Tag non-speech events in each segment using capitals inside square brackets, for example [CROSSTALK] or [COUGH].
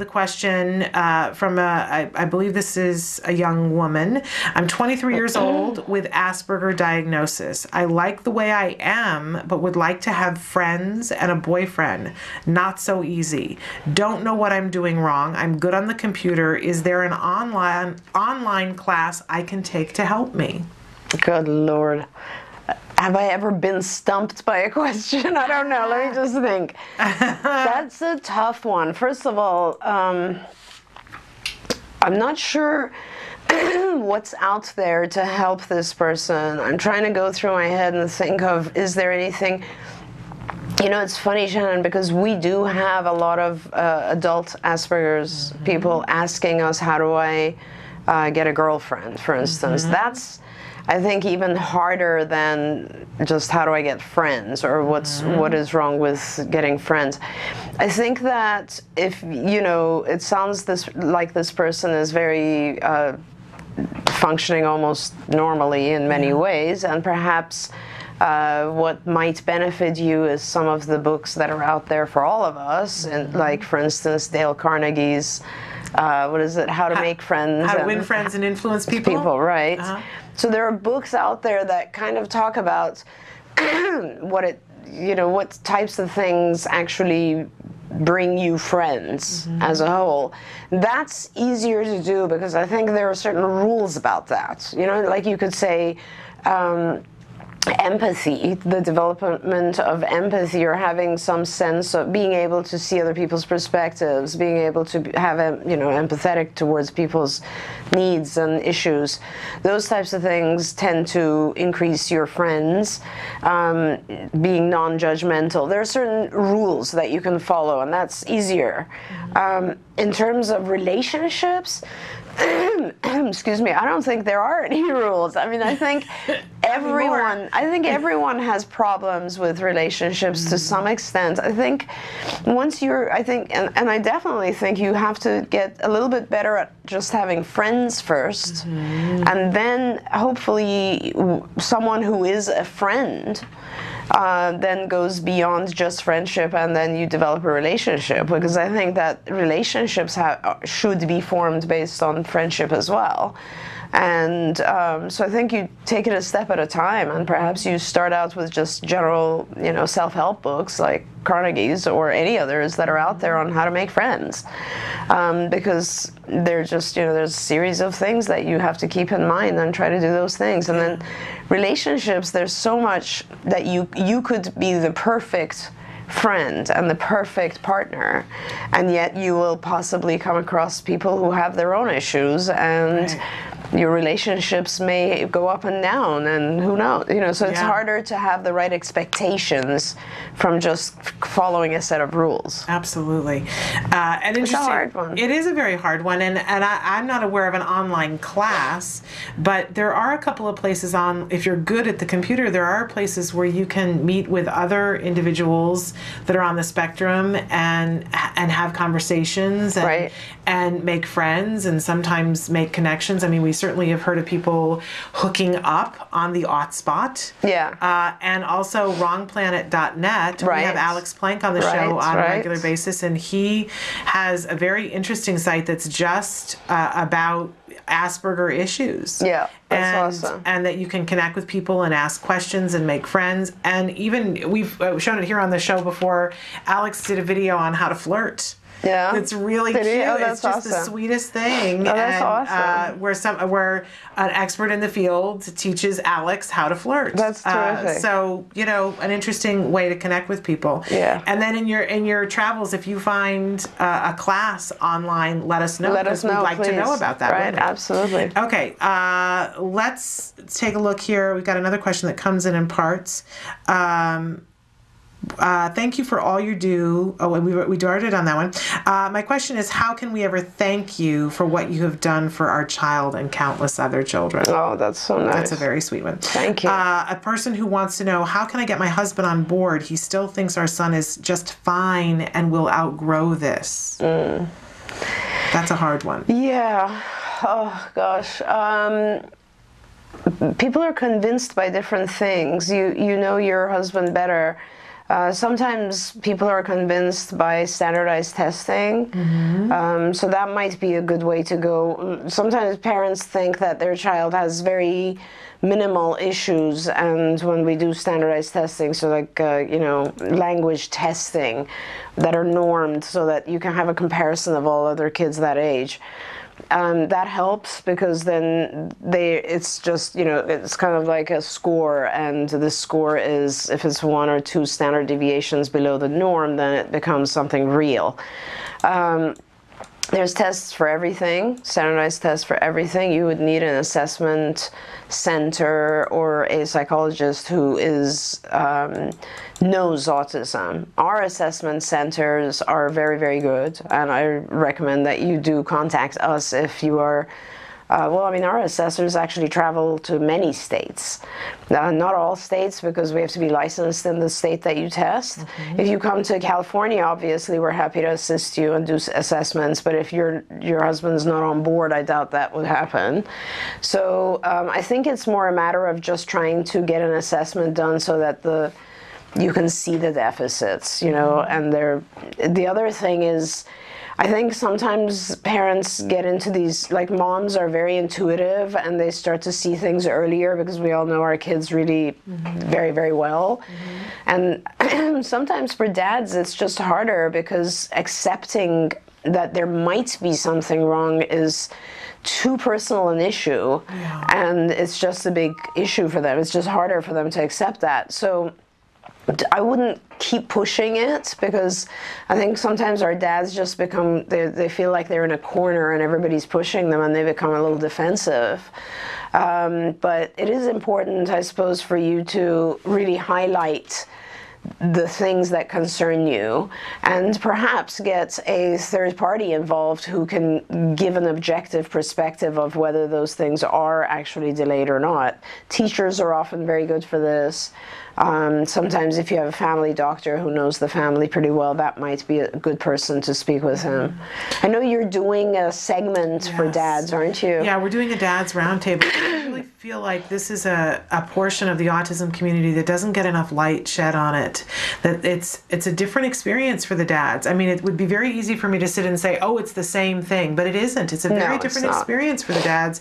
with a question uh, from a, I, I believe this is a young woman. I'm 23 years old with Asperger diagnosis. I like the way I am, but would like to have friends and a boyfriend. Not so easy. Don't know what I'm doing wrong. I'm good on the computer. Is there an online online class I can take to help me? Good Lord. Have I ever been stumped by a [LAUGHS] question? I don't know. Let me just think. [LAUGHS] That's a tough one. First of all, um, I'm not sure [CLEARS THROAT] what's out there to help this person. I'm trying to go through my head and think of is there anything. You know, it's funny, Shannon, because we do have a lot of uh, adult Asperger's mm-hmm. people asking us, how do I uh, get a girlfriend, for instance. Mm-hmm. That's I think even harder than just how do I get friends or what's mm-hmm. what is wrong with getting friends. I think that if you know, it sounds this like this person is very uh, functioning almost normally in many yeah. ways, and perhaps. Uh, what might benefit you is some of the books that are out there for all of us, mm-hmm. and like, for instance, Dale Carnegie's uh, what is it? How to how, make friends. How to win friends and influence people. People, right? Uh-huh. So there are books out there that kind of talk about [CLEARS THROAT] what it, you know, what types of things actually bring you friends mm-hmm. as a whole. That's easier to do because I think there are certain rules about that. You know, like you could say. Um, empathy, the development of empathy, or having some sense of being able to see other people's perspectives, being able to have, a, you know, empathetic towards people's needs and issues. Those types of things tend to increase your friends. Um, being non-judgmental, there are certain rules that you can follow, and that's easier. Um, in terms of relationships, [CLEARS THROAT] excuse me, I don't think there are any [LAUGHS] rules. I mean, I think [LAUGHS] everyone, I think everyone has problems with relationships to some extent. I think once you're, I think, and, and I definitely think you have to get a little bit better at just having friends 1st mm-hmm. and then hopefully someone who is a friend uh, then goes beyond just friendship and then you develop a relationship because I think that relationships should be formed based on friendship as well. And um, so I think you take it a step at a time, and perhaps you start out with just general, you know, self-help books like Carnegie's or any others that are out there on how to make friends, um, because they're just, you know, there's a series of things that you have to keep in mind and try to do those things. And then relationships, there's so much that you you could be the perfect friend and the perfect partner and yet you will possibly come across people who have their own issues and right your relationships may go up and down and who knows you know so it's yeah. harder to have the right expectations from just following a set of rules absolutely uh, and it's a hard one it is a very hard one and, and I, i'm not aware of an online class but there are a couple of places on if you're good at the computer there are places where you can meet with other individuals that are on the spectrum and and have conversations and, right. and make friends and sometimes make connections i mean we certainly have heard of people hooking up on the odd Spot. Yeah. Uh, and also wrongplanet.net. Right. We have Alex Plank on the right, show on right. a regular basis, and he has a very interesting site that's just uh, about Asperger issues. Yeah, that's and, awesome. And that you can connect with people and ask questions and make friends. And even we've uh, shown it here on the show before. Alex did a video on how to flirt. Yeah, it's really cute. Oh, it's just awesome. the sweetest thing. Oh, that's and, awesome. Uh, where some where an expert in the field teaches Alex how to flirt. That's uh, terrific. Uh, so you know, an interesting way to connect with people. Yeah. And then in your in your travels, if you find uh, a class online, let us know. Let us know. We'd like please. to know about that. Right. Absolutely. Okay. Uh, let's take a look here. We've got another question that comes in in parts. Um, uh, thank you for all you do. Oh, we, we started on that one. Uh, my question is how can we ever thank you for what you have done for our child and countless other children? Oh, that's so nice. That's a very sweet one. Thank you. Uh, a person who wants to know how can I get my husband on board? He still thinks our son is just fine and will outgrow this. Mm. That's a hard one. Yeah. Oh, gosh. Um, people are convinced by different things. You, you know your husband better Uh, sometimes people are convinced by standardized testing, um, so that might be a good way to go. Sometimes parents think that their child has very minimal issues, and when we do standardized testing, so like uh, you know language testing, that are normed, so that you can have a comparison of all other kids that age um, that helps because then they it's just you know it's kind of like a score and the score is if it's one or two standard deviations below the norm then it becomes something real. Um, there's tests for everything, standardized tests for everything. You would need an assessment center or a psychologist who is um, knows autism. Our assessment centers are very, very good, and I recommend that you do contact us if you are uh, well, I mean, our assessors actually travel to many states. Uh, not all states, because we have to be licensed in the state that you test. If you come to California, obviously, we're happy to assist you and do assessments. But if your your husband's not on board, I doubt that would happen. So um, I think it's more a matter of just trying to get an assessment done so that the you can see the deficits, you know, and they're the other thing is I think sometimes parents get into these like moms are very intuitive and they start to see things earlier because we all know our kids really mm-hmm. very very well. Mm-hmm. And [CLEARS THROAT] sometimes for dads it's just harder because accepting that there might be something wrong is too personal an issue and it's just a big issue for them. It's just harder for them to accept that. So I wouldn't keep pushing it because I think sometimes our dads just become they, they feel like they're in a corner and everybody's pushing them and they become a little defensive. Um, but it is important, I suppose, for you to really highlight the things that concern you and perhaps get a third party involved who can give an objective perspective of whether those things are actually delayed or not. Teachers are often very good for this. Um, sometimes, if you have a family doctor who knows the family pretty well, that might be a good person to speak with him. I know you're doing a segment for dads, aren't you? Yeah, we're doing a dad's roundtable. I really [CLEARS THROAT] feel like this is a, a portion of the autism community that doesn't get enough light shed on it. That it's it's a different experience for the dads. I mean, it would be very easy for me to sit and say, "Oh, it's the same thing," but it isn't. It's a very it's different experience for the dads,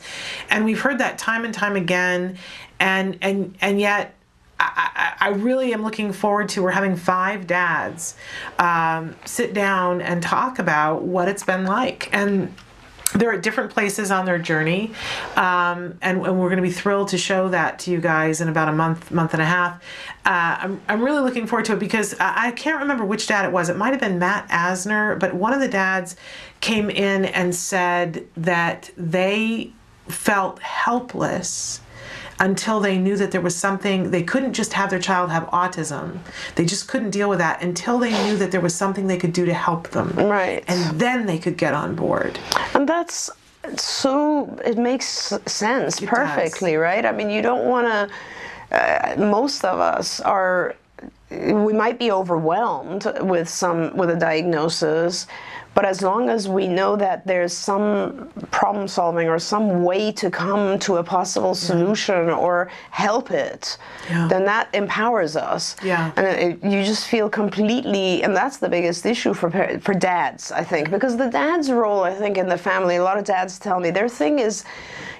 and we've heard that time and time again. And and and yet. I, I really am looking forward to we're having five dads um, sit down and talk about what it's been like. And they're at different places on their journey um, and, and we're going to be thrilled to show that to you guys in about a month month and a half. Uh, I'm, I'm really looking forward to it because I, I can't remember which dad it was. It might have been matt asner but one of the dads came in and said that they felt helpless until they knew that there was something they couldn't just have their child have autism they just couldn't deal with that until they knew that there was something they could do to help them Right. and then they could get on board And that's so, it makes sense perfectly, right? I mean, you don't want to, uh, most of us are, we might be overwhelmed with some, with a diagnosis. But as long as we know that there's some problem solving or some way to come to a possible solution or help it, Yeah. then that empowers us. Yeah. And it, you just feel completely, and that's the biggest issue for for dads, I think, because the dad's role, I think, in the family. A lot of dads tell me their thing is,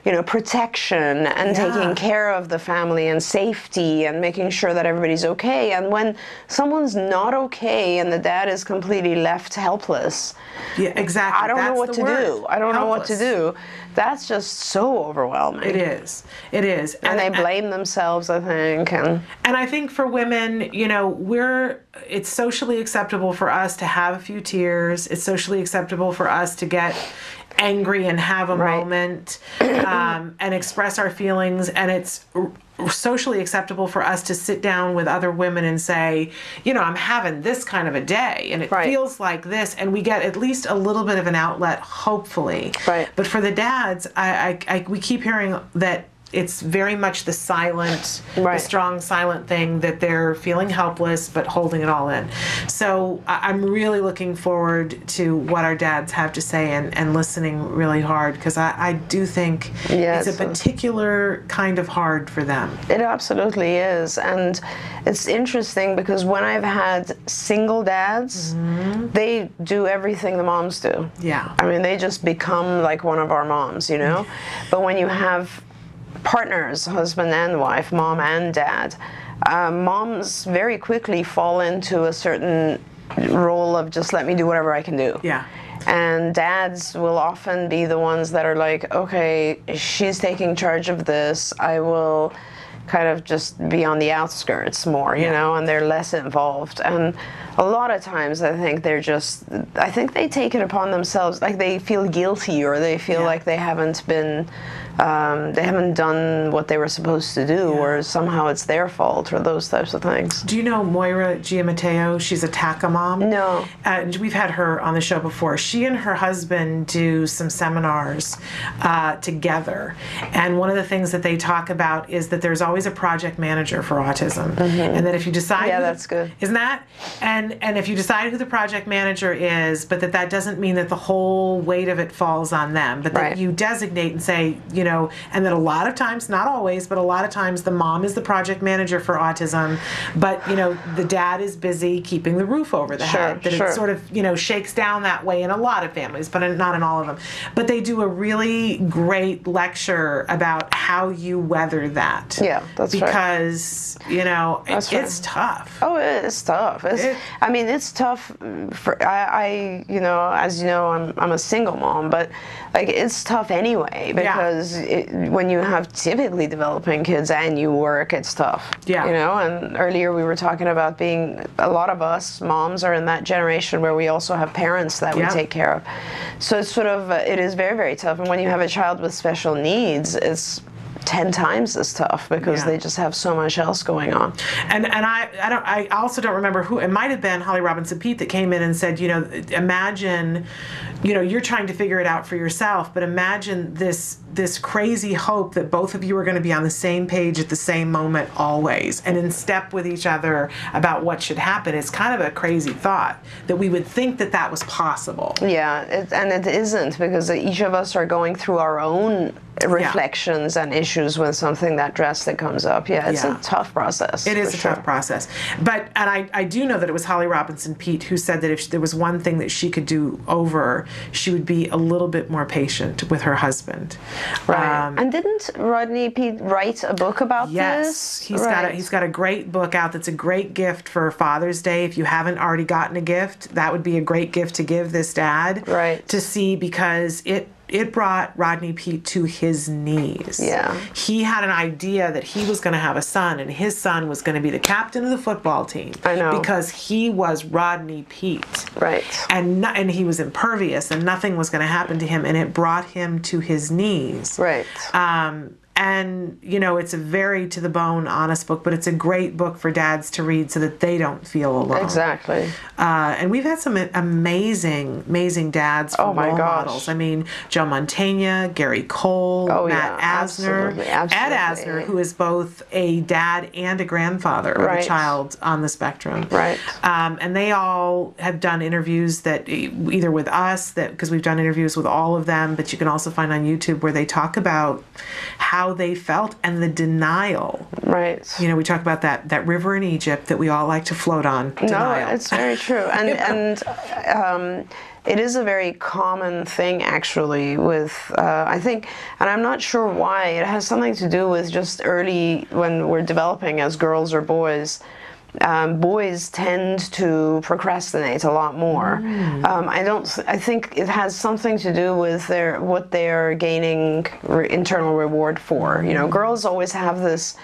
you know, protection and Yeah. taking care of the family and safety and making sure that everybody's okay. And when someone's not okay and the dad is completely left helpless, yeah exactly I don't know what to word. do. I don't know what to do. That's just so overwhelming. it is it is And they blame themselves, I think, and and I think for women, you know, we're it's socially acceptable for us to have a few tears. It's socially acceptable for us to get angry and have a Right. moment um, and express our feelings. And it's socially acceptable for us to sit down with other women and say, you know, I'm having this kind of a day and it Right. feels like this. And we get at least a little bit of an outlet, hopefully. Right. But for the dads, I, I, I we keep hearing that it's very much the silent, the strong silent thing that they're feeling helpless but holding it all in. So I'm really looking forward to what our dads have to say and, and listening really hard because I, I do think Yeah, it's it's a- particular kind of hard for them. It absolutely is. And it's interesting because when I've had single dads, mm-hmm. they do everything the moms do. Yeah. I mean, they just become like one of our moms, you know? [LAUGHS] But when you have partners, husband and wife, mom and dad, uh, moms very quickly fall into a certain role of just let me do whatever I can do. Yeah. And dads will often be the ones that are like, okay, she's taking charge of this. I will kind of just be on the outskirts more, you Yeah. know, and they're less involved. And a lot of times I think they're just, I think they take it upon themselves, like they feel guilty or they feel Yeah. like they haven't been, um, they haven't done what they were supposed to do or somehow it's their fault or those types of things. Do you know Moira Giammatteo? She's a TACA mom. No. And we've had her on the show before. She and her husband do some seminars uh, together. And one of the things that they talk about is that there's always a project manager for autism. And that if you decide. Mm-hmm. Yeah, the- that's good. Isn't that? And and if you decide who the project manager is, but that that doesn't mean that the whole weight of it falls on them, but that Right. you designate and say, you know, and that a lot of times, not always, but a lot of times the mom is the project manager for autism, but you know, the dad is busy keeping the roof over the Sure, head. That sure. it sort of, you know, shakes down that way in a lot of families, but not in all of them. But they do a really great lecture about how you weather that. Yeah, that's right. because, you know, it- right. it's tough. Oh, it's tough. It's, It- I mean, it's tough for I, I, you know, as you know, I'm I'm a single mom, but like it's tough anyway because it, when you have typically developing kids and you work, it's tough. Yeah. You know, and earlier we were talking about being a lot of us moms are in that generation where we also have parents that Yeah. we take care of. So it's sort of uh, it is very very tough, and when you have a child with special needs, it's 10 times as tough because Yeah. they just have so much else going on. And and I I don't I also don't remember who it might have been Holly Robinson Peete that came in and said you know imagine you know you're trying to figure it out for yourself but imagine this this crazy hope that both of you are going to be on the same page at the same moment always and in step with each other about what should happen it's kind of a crazy thought that we would think that that was possible Yeah, it, and it isn't because each of us are going through our own reflections and issues when something that drastic comes up. Yeah, it's Yeah. a tough process. It is a sure. tough process. But, and I, I do know that it was Holly Robinson Peete who said that if there was one thing that she could do over, she would be a little bit more patient with her husband. Right. Um, and didn't Rodney Peete write a book about this? Yes, this? he's got a, he's got a great book out. That's a great gift for Father's Day. If you haven't already gotten a gift, that would be a great gift to give this dad. Right. To see because it it brought Rodney Peete to his knees. Yeah. He had an idea that he was going to have a son, and his son was going to be the captain of the football team. I know. because he was Rodney Peete Right. and no, and he was impervious and nothing was going to happen to him and it brought him to his knees Right. um, and you know it's a very to the bone honest book but it's a great book for dads to read so that they don't feel alone. Exactly. uh, and we've had some amazing amazing dads Oh my role gosh. models. I mean Joe Mantegna gary cole Oh, matt yeah, asner absolutely, ed asner who is both a dad and a grandfather of a child on the spectrum. Right. um, and they all have done interviews that either with us that because we've done interviews with all of them but you can also find on youtube where they talk about how they felt and the denial Right. you know we talk about that that river in egypt that we all like to float on denial. No, it's very true, [LAUGHS] and and um, it is a very common thing actually. With uh, I think, and I'm not sure why. It has something to do with just early when we're developing as girls or boys. Um, boys tend to procrastinate a lot more. Um, I don't. I think it has something to do with their what they're gaining re- internal reward for. You know, girls always have this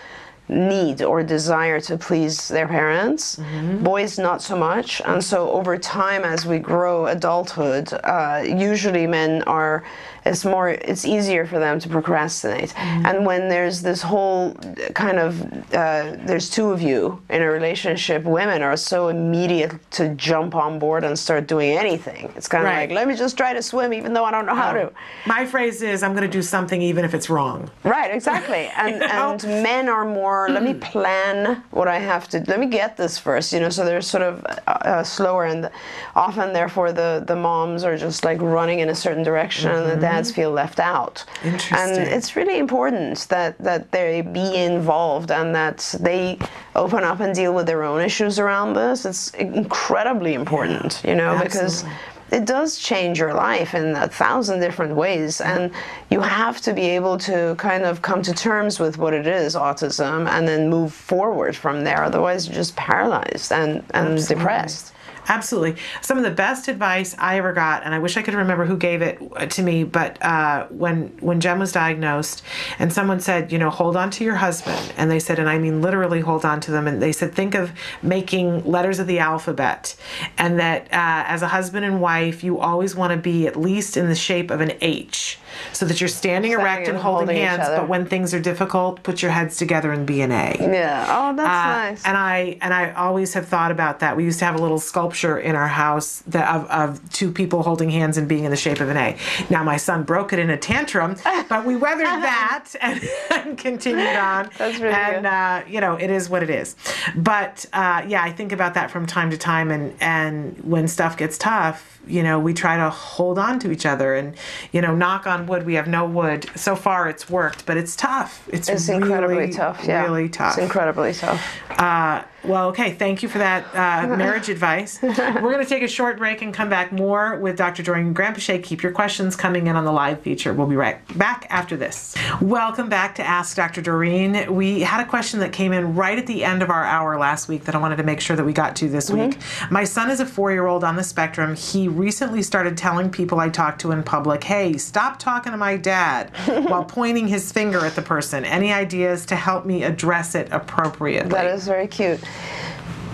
need or desire to please their parents. Boys, not so much. And so, over time, as we grow adulthood, uh, usually men are. It's more. It's easier for them to procrastinate. And when there's this whole kind of uh, there's two of you in a relationship, women are so immediate to jump on board and start doing anything. It's kind of Right. like let me just try to swim, even though I don't know how to. My phrase is, I'm going to do something even if it's wrong. Right, exactly. [LAUGHS] And know? and men are more. Let me plan what I have to. Let me get this first. You know, so they're sort of uh, uh, slower, and often, therefore, the the moms are just like running in a certain direction, and the dads feel left out. And it's really important that that they be involved and that they open up and deal with their own issues around this. It's incredibly important. You know, because it does change your life in a thousand different ways and you have to be able to kind of come to terms with what it is autism and then move forward from there otherwise you're just paralyzed and, and depressed Absolutely. Some of the best advice I ever got, and I wish I could remember who gave it to me, but uh, when when Jem was diagnosed, and someone said, you know, hold on to your husband, and they said, and I mean literally hold on to them, and they said, think of making letters of the alphabet, and that uh, as a husband and wife, you always want to be at least in the shape of an H, so that you're standing erect and holding, holding hands, but when things are difficult, put your heads together and be an A. yeah oh that's Uh, nice And I and I always have thought about that. We used to have a little sculpture in our house that of, of two people holding hands and being in the shape of an A. Now my son broke it in a tantrum, [LAUGHS] but we weathered that [LAUGHS] and, and continued on. That's really and good. uh, you know it is what it is. But uh, yeah, I think about that from time to time, and and when stuff gets tough, you know, we try to hold on to each other, and you know, knock on wood. We have no wood so far. It's worked, but it's tough. It's, it's incredibly tough yeah Really tough. it's incredibly tough Uh, well, okay. Thank you for that uh, [LAUGHS] marriage advice. We're going to take a short break and come back more with Dr. Doreen Granpeesheh. Keep your questions coming in on the live feature. We'll be right back after this. Welcome back to Ask Dr. Doreen. We had a question that came in right at the end of our hour last week that I wanted to make sure that we got to this week. My son is a four year old on the spectrum. He recently started telling people I talk to in public, hey, stop talking to my dad [LAUGHS] while pointing his finger at the person. Any ideas to help me address it appropriately? That is very cute.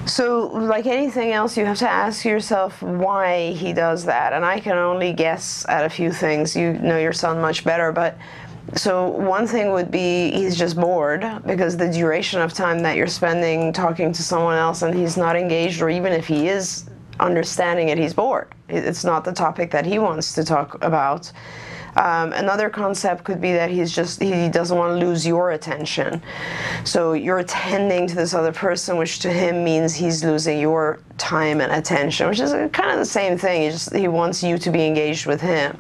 So, like anything else, you have to ask yourself why he does that. And I can only guess at a few things. You know your son much better, but so one thing would be he's just bored because the duration of time that you're spending talking to someone else and he's not engaged, or even if he is understanding it, he's bored. It's not the topic that he wants to talk about. Um, another concept could be that he's just he doesn't want to lose your attention. So you're attending to this other person, which to him means he's losing your time and attention, which is kind of the same thing. He just he wants you to be engaged with him.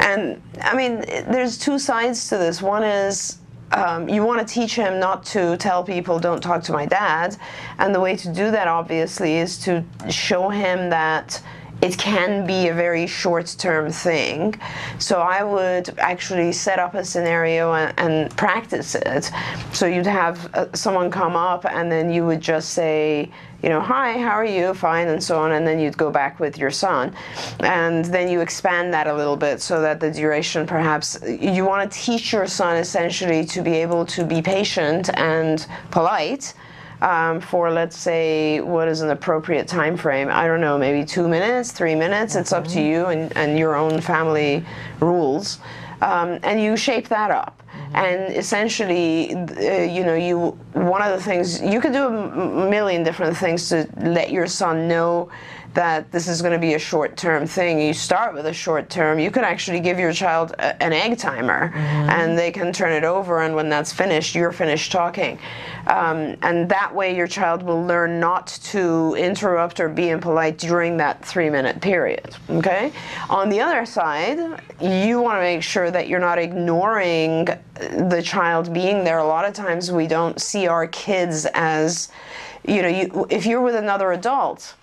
And I mean, there's two sides to this. One is um, you want to teach him not to tell people, don't talk to my dad. And the way to do that, obviously, is to show him that it can be a very short term thing. So I would actually set up a scenario and, and practice it. So you'd have uh, someone come up and then you would just say, you know, hi, how are you? Fine, and so on. And then you'd go back with your son. And then you expand that a little bit so that the duration perhaps you want to teach your son essentially to be able to be patient and polite um, for let's say what is an appropriate time frame i don't know maybe two minutes three minutes it's up to you and, and your own family rules um, and you shape that up and essentially uh, you know you one of the things you could do a million different things to let your son know that this is going to be a short term thing. You start with a short term. You could actually give your child a, an egg timer and they can turn it over, and when that's finished, you're finished talking. Um, and that way, your child will learn not to interrupt or be impolite during that three minute period. Okay? On the other side, you want to make sure that you're not ignoring the child being there. A lot of times, we don't see our kids as you know, you, if you're with another adult,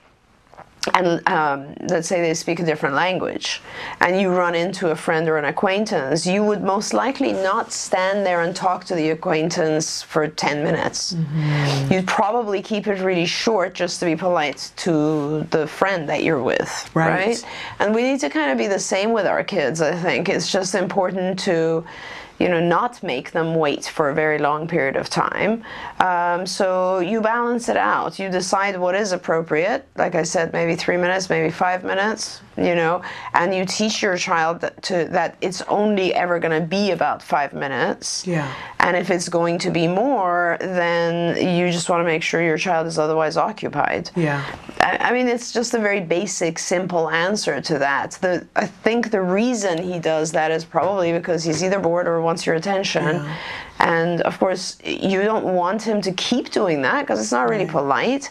and um, let's say they speak a different language, and you run into a friend or an acquaintance, you would most likely not stand there and talk to the acquaintance for 10 minutes. You'd probably keep it really short just to be polite to the friend that you're with, Right. right? And we need to kind of be the same with our kids, I think. It's just important to you know, not make them wait for a very long period of time. Um, so you balance it out. You decide what is appropriate. Like I said, maybe three minutes, maybe five minutes, you know, and you teach your child that, to, that it's only ever going to be about five minutes. Yeah. And if it's going to be more, then you just want to make sure your child is otherwise occupied. Yeah. I, I mean, it's just a very basic, simple answer to that. The I think the reason he does that is probably because he's either bored or wants your attention. Yeah. And of course, you don't want him to keep doing that because it's not really polite.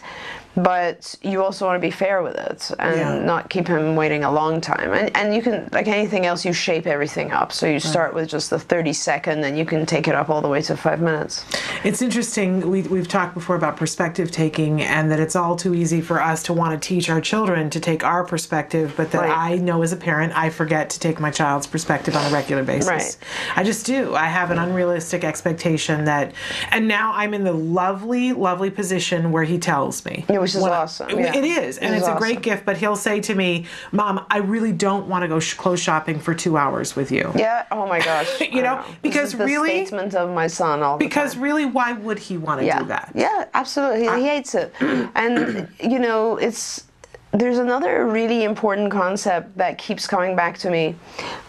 But you also want to be fair with it and Yeah. not keep him waiting a long time. And, and you can, like anything else, you shape everything up. So you start with just the 30 second and you can take it up all the way to five minutes. It's interesting. We, we've talked before about perspective taking, and that it's all too easy for us to want to teach our children to take our perspective, but that Right. I know as a parent, I forget to take my child's perspective on a regular basis. Right. I just do. I have an unrealistic expectation that, and now I'm in the lovely, lovely position where he tells me. Which is When awesome. Yeah. It is, and It it's a great gift. But he'll say to me, "Mom, I really don't want to go sh- clothes shopping for two hours with you." Yeah. Oh my gosh. [LAUGHS] You know, This because really- statement of my son all the Because time. really, why would he want to yeah, do that? yeah, absolutely. He, he hates it, [CLEARS THROAT] and you know, it's there's another really important concept that keeps coming back to me,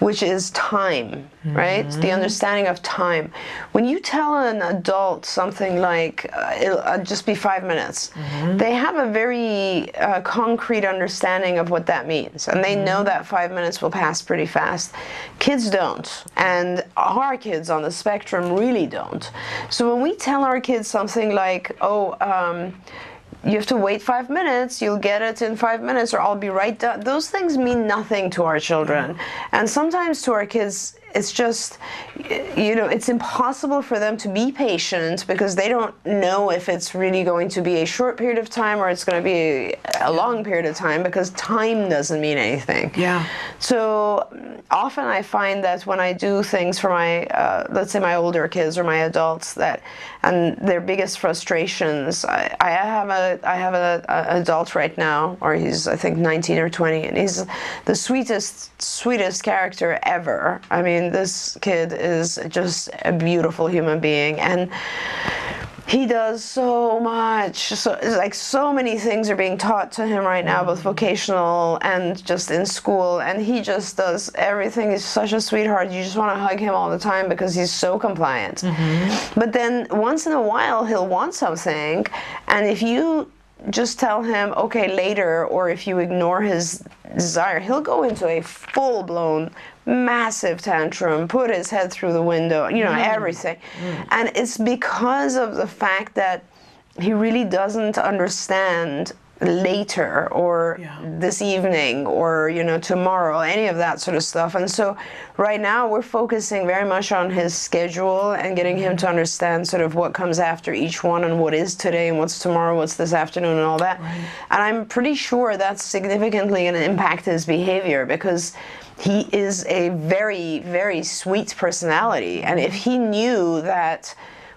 which is time. Right, the understanding of time. When you tell an adult something like uh, it'll uh, just be five minutes, they have a very uh, concrete understanding of what that means, and they know that five minutes will pass pretty fast. Kids don't, and our kids on the spectrum really don't. So when we tell our kids something like, "Oh," um, you have to wait five minutes, you'll get it in five minutes, or I'll be right done. Those things mean nothing to our children. And sometimes to our kids, it's just, you know, it's impossible for them to be patient because they don't know if it's really going to be a short period of time or it's going to be a long period of time because time doesn't mean anything. Yeah. So often I find that when I do things for my, uh, let's say my older kids or my adults, that and their biggest frustrations, I, I have a I have a, a adult right now, or he's I think 19 or 20, and he's the sweetest sweetest character ever. I mean, this kid is just a beautiful human being, and he does so much. So it's like so many things are being taught to him right now, both vocational and just in school. And he just does everything. He's such a sweetheart. You just want to hug him all the time because he's so compliant. Mm-hmm. But then once in a while he'll want something, and if you just tell him okay later, or if you ignore his desire, he'll go into a full blown massive tantrum, put his head through the window, you know, mm. everything. Mm. And it's because of the fact that he really doesn't understand later or Yeah. this evening or you know tomorrow any of that sort of stuff. And so right now we're focusing very much on his schedule and getting him to mm-hmm. understand sort of what comes after each one and what is today and what's tomorrow what's this afternoon and all that. And i'm pretty sure that's significantly going to impact his behavior because he is a very very sweet personality. And if mm-hmm. he knew that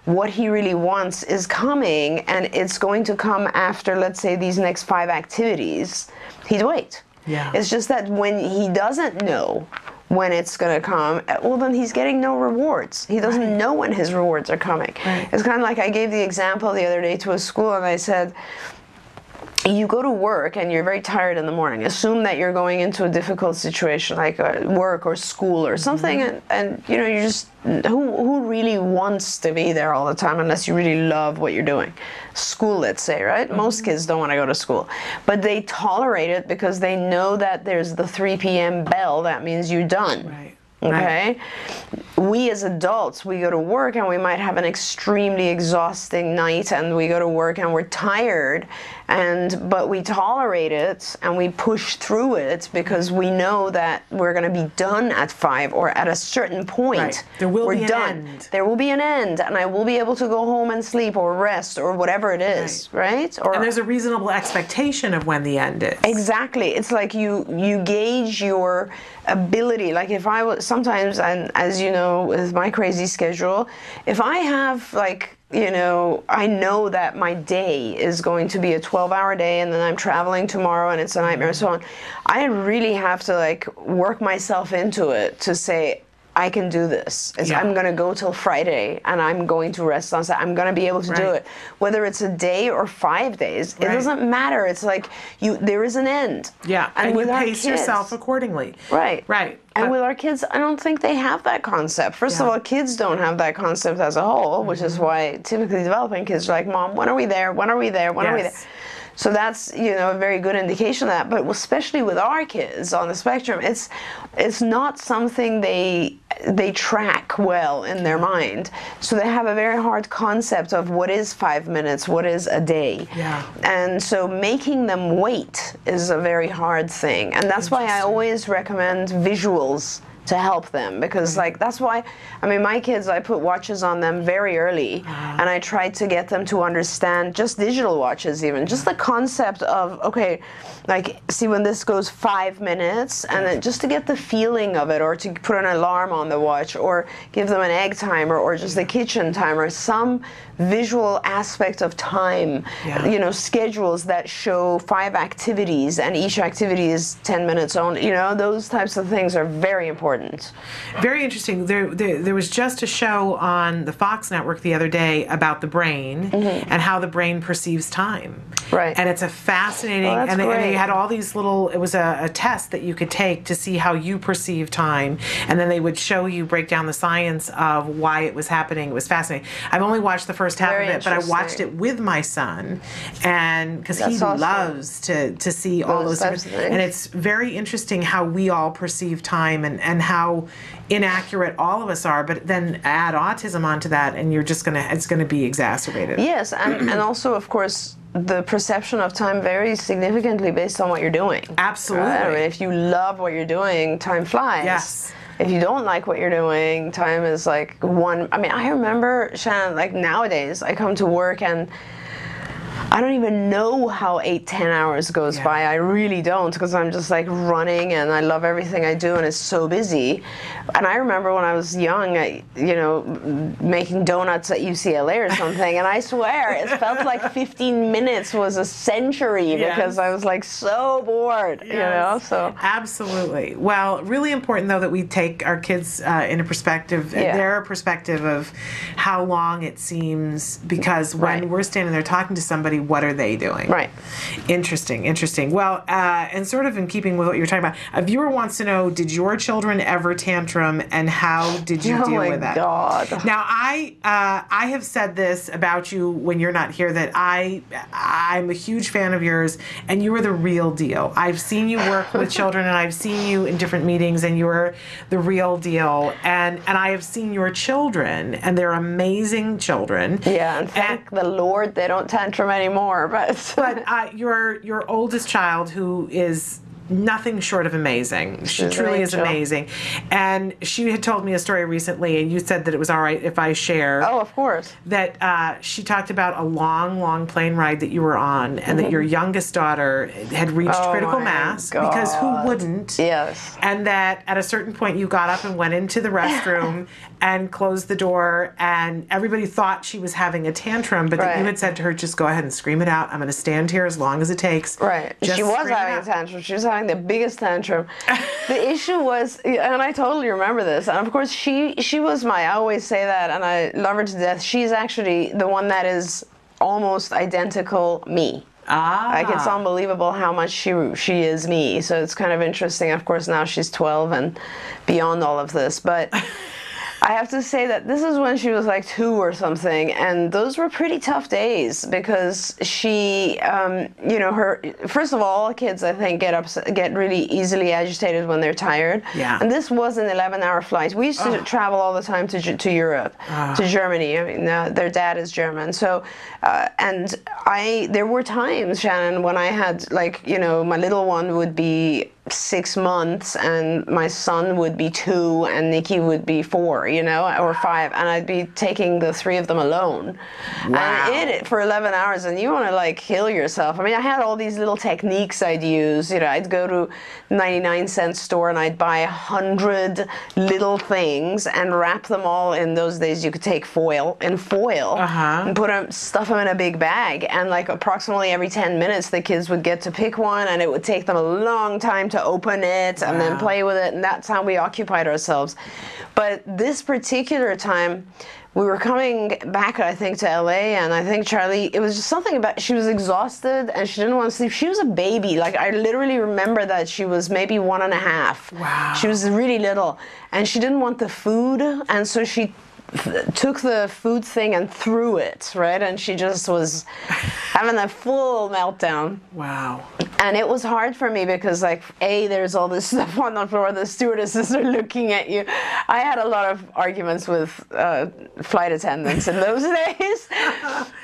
what he really wants is coming and it's going to come after let's say these next five activities. He'd wait Yeah. it's just that when he doesn't know when it's going to come uh, well then he's getting no rewards. He doesn't know when his rewards are coming. Right. it's kind of like i gave the example the other day to a school and i said you go to work and you're very tired in the morning. Assume that you're going into a difficult situation like uh, work or school or something, and, and you know you just who who really wants to be there all the time unless you really love what you're doing. School, let's say, right? Most kids don't want to go to school, but they tolerate it because they know that there's the 3 p.m. bell. That means you're done. Right. Okay. We as adults, we go to work and we might have an extremely exhausting night and we go to work and we're tired and but we tolerate it and we push through it because we know that we're going to be done at 5 or at a certain point. Right. There will we're be an done. end. There will be an end and I will be able to go home and sleep or rest or whatever it is, right? Or And there's a reasonable expectation of when the end is. Exactly. It's like you you gauge your ability. Like if I was sometimes, and as you know, with my crazy schedule, if I have like you know, I know that my day is going to be a 12 hour day and then I'm traveling tomorrow and it's a nightmare and so on. I really have to like work myself into it to say, I can do this. Yeah. I'm going to go till Friday and I'm going to rest on Saturday. I'm going to be able to do it. Whether it's a day or five days, it doesn't matter. It's like you there is an end. Yeah, and, you pace kids- yourself accordingly. Right. Right. And Uh, with our kids, I don't think they have that concept. First of all, kids don't have that concept as a whole, which Mm-hmm. is why typically developing kids are like, Mom, when are we there? When are we there? When are we there? So that's you know a very good indication of that. But especially with our kids on the spectrum, it's it's not something they they track well in their mind. So they have a very hard concept of what is five minutes, what is a day. Yeah. And so making them wait is a very hard thing. And that's why I always recommend visuals to help them because mm-hmm. like that's why I mean my kids I put watches on them very early ah. and I tried to get them to understand just digital watches even just the concept of okay like see when this goes 5 minutes and then just to get the feeling of it or to put an alarm on the watch or give them an egg timer or just a kitchen timer some visual aspect of time Yeah. you know schedules that show five activities and each activity is 10 minutes on, you know those types of things are very important Very interesting. There, there, there was just a show on the Fox network the other day about the brain and how the brain perceives time. Mm-hmm. Right. And it's a fascinating, Oh, and, they, and they had all these little, it was a, a test that you could take to see how you perceive time. And then they would show you, break down the science of why it was happening. It was fascinating. I've only watched the first half Very of it, but I watched it with my son. And because he awesome. loves to, to see all Those different, and it's very interesting how we all perceive time and, and how inaccurate all of us are but then add autism onto that and you're just gonna it's gonna be exacerbated yes and, [CLEARS THROAT] and also of course the perception of time varies significantly based on what you're doing Absolutely. Right? I mean, if you love what you're doing time flies Yes. If you don't like what you're doing time is like one i mean i remember shannon like nowadays i come to work and I don't even know how eight, ten hours goes Yeah. by. I really don't because I'm just like running and I love everything I do and it's so busy. And I remember when I was young, I, you know, making donuts at UCLA or something, and I swear it felt like [LAUGHS] 15 minutes was a century Yes. because I was like so bored, you know. So absolutely well really important though that we take our kids uh, in a perspective Yeah. their perspective of how long it seems because when Right. we're standing there talking to somebody what are they doing Right. interesting interesting well uh, and sort of in keeping with what you're talking about a viewer wants to know did your children ever tantrum and how did you [LAUGHS] Oh deal with that God. now I uh, I have said this about you when you're not here that I I'm a huge fan of yours and you are the real deal. I've seen you work with [LAUGHS] children and I've seen you in different meetings and you're the real deal and and I have seen your children and they're amazing children. yeah, and thank the Lord they don't tantrum anymore. But [LAUGHS] But uh, your your oldest child, who is nothing short of amazing, she She's truly is amazing, and she had told me a story recently, and you said that it was all right if I share. oh, of course. That uh, she talked about a long, long plane ride that you were on, and that your youngest daughter had reached Mm-hmm. Oh critical mass because who wouldn't? Yes. And that at a certain point you got up and went into the [LAUGHS] restroom and closed the door, and everybody thought she was having a tantrum, but Right. had said to her, "Just go ahead and scream it out. I'm going to stand here as long as it takes." Right. Just she was having a tantrum. She was having the biggest tantrum. [LAUGHS] the issue was, and I totally remember this. And of course, she she was my. I always say that, and I love her to death. She's actually the one that is almost identical me. Ah, Like it's unbelievable how much she she is me. So it's kind of interesting. Of course, now she's 12 and beyond all of this, but. [LAUGHS] I have to say that this is when she was like two or something, and those were pretty tough days because she, um, you know, her. First of all, kids I think get upset, get really easily agitated when they're tired. Yeah. And this was an 11-hour flight. We used to travel all the time to to Europe, to Germany. I mean, uh, their dad is German, so uh, and I there were times, Shannon, when I had like you know my little one would be six months and my son would be two and Nikki would be four. You know, or five, and I'd be taking the three of them alone. Wow. And it for 11 hours, and you want to like kill yourself. I mean, I had all these little techniques I'd use. You know, I'd go to 99 cent store and I'd buy a hundred little things and wrap them all. In those days, you could take foil in foil Uh-huh. and put them, stuff them in a big bag, and like approximately every 10 minutes, the kids would get to pick one, and it would take them a long time to open it and then play with it, and that's how we occupied ourselves. But this particular time, we were coming back, I think, to LA, and I think Charlie, it was just something about she was exhausted and she didn't want to sleep. She was a baby. Like, I literally remember that she was maybe one and a half. Wow. She was really little, and she didn't want the food, and so she f- took the food thing and threw it, right? And she just was [LAUGHS] having a full meltdown. Wow. And it was hard for me because, like, A, there's all this [LAUGHS] stuff on the floor, the stewardesses are looking at you. I had a lot of arguments with uh, flight attendants in those [LAUGHS] days.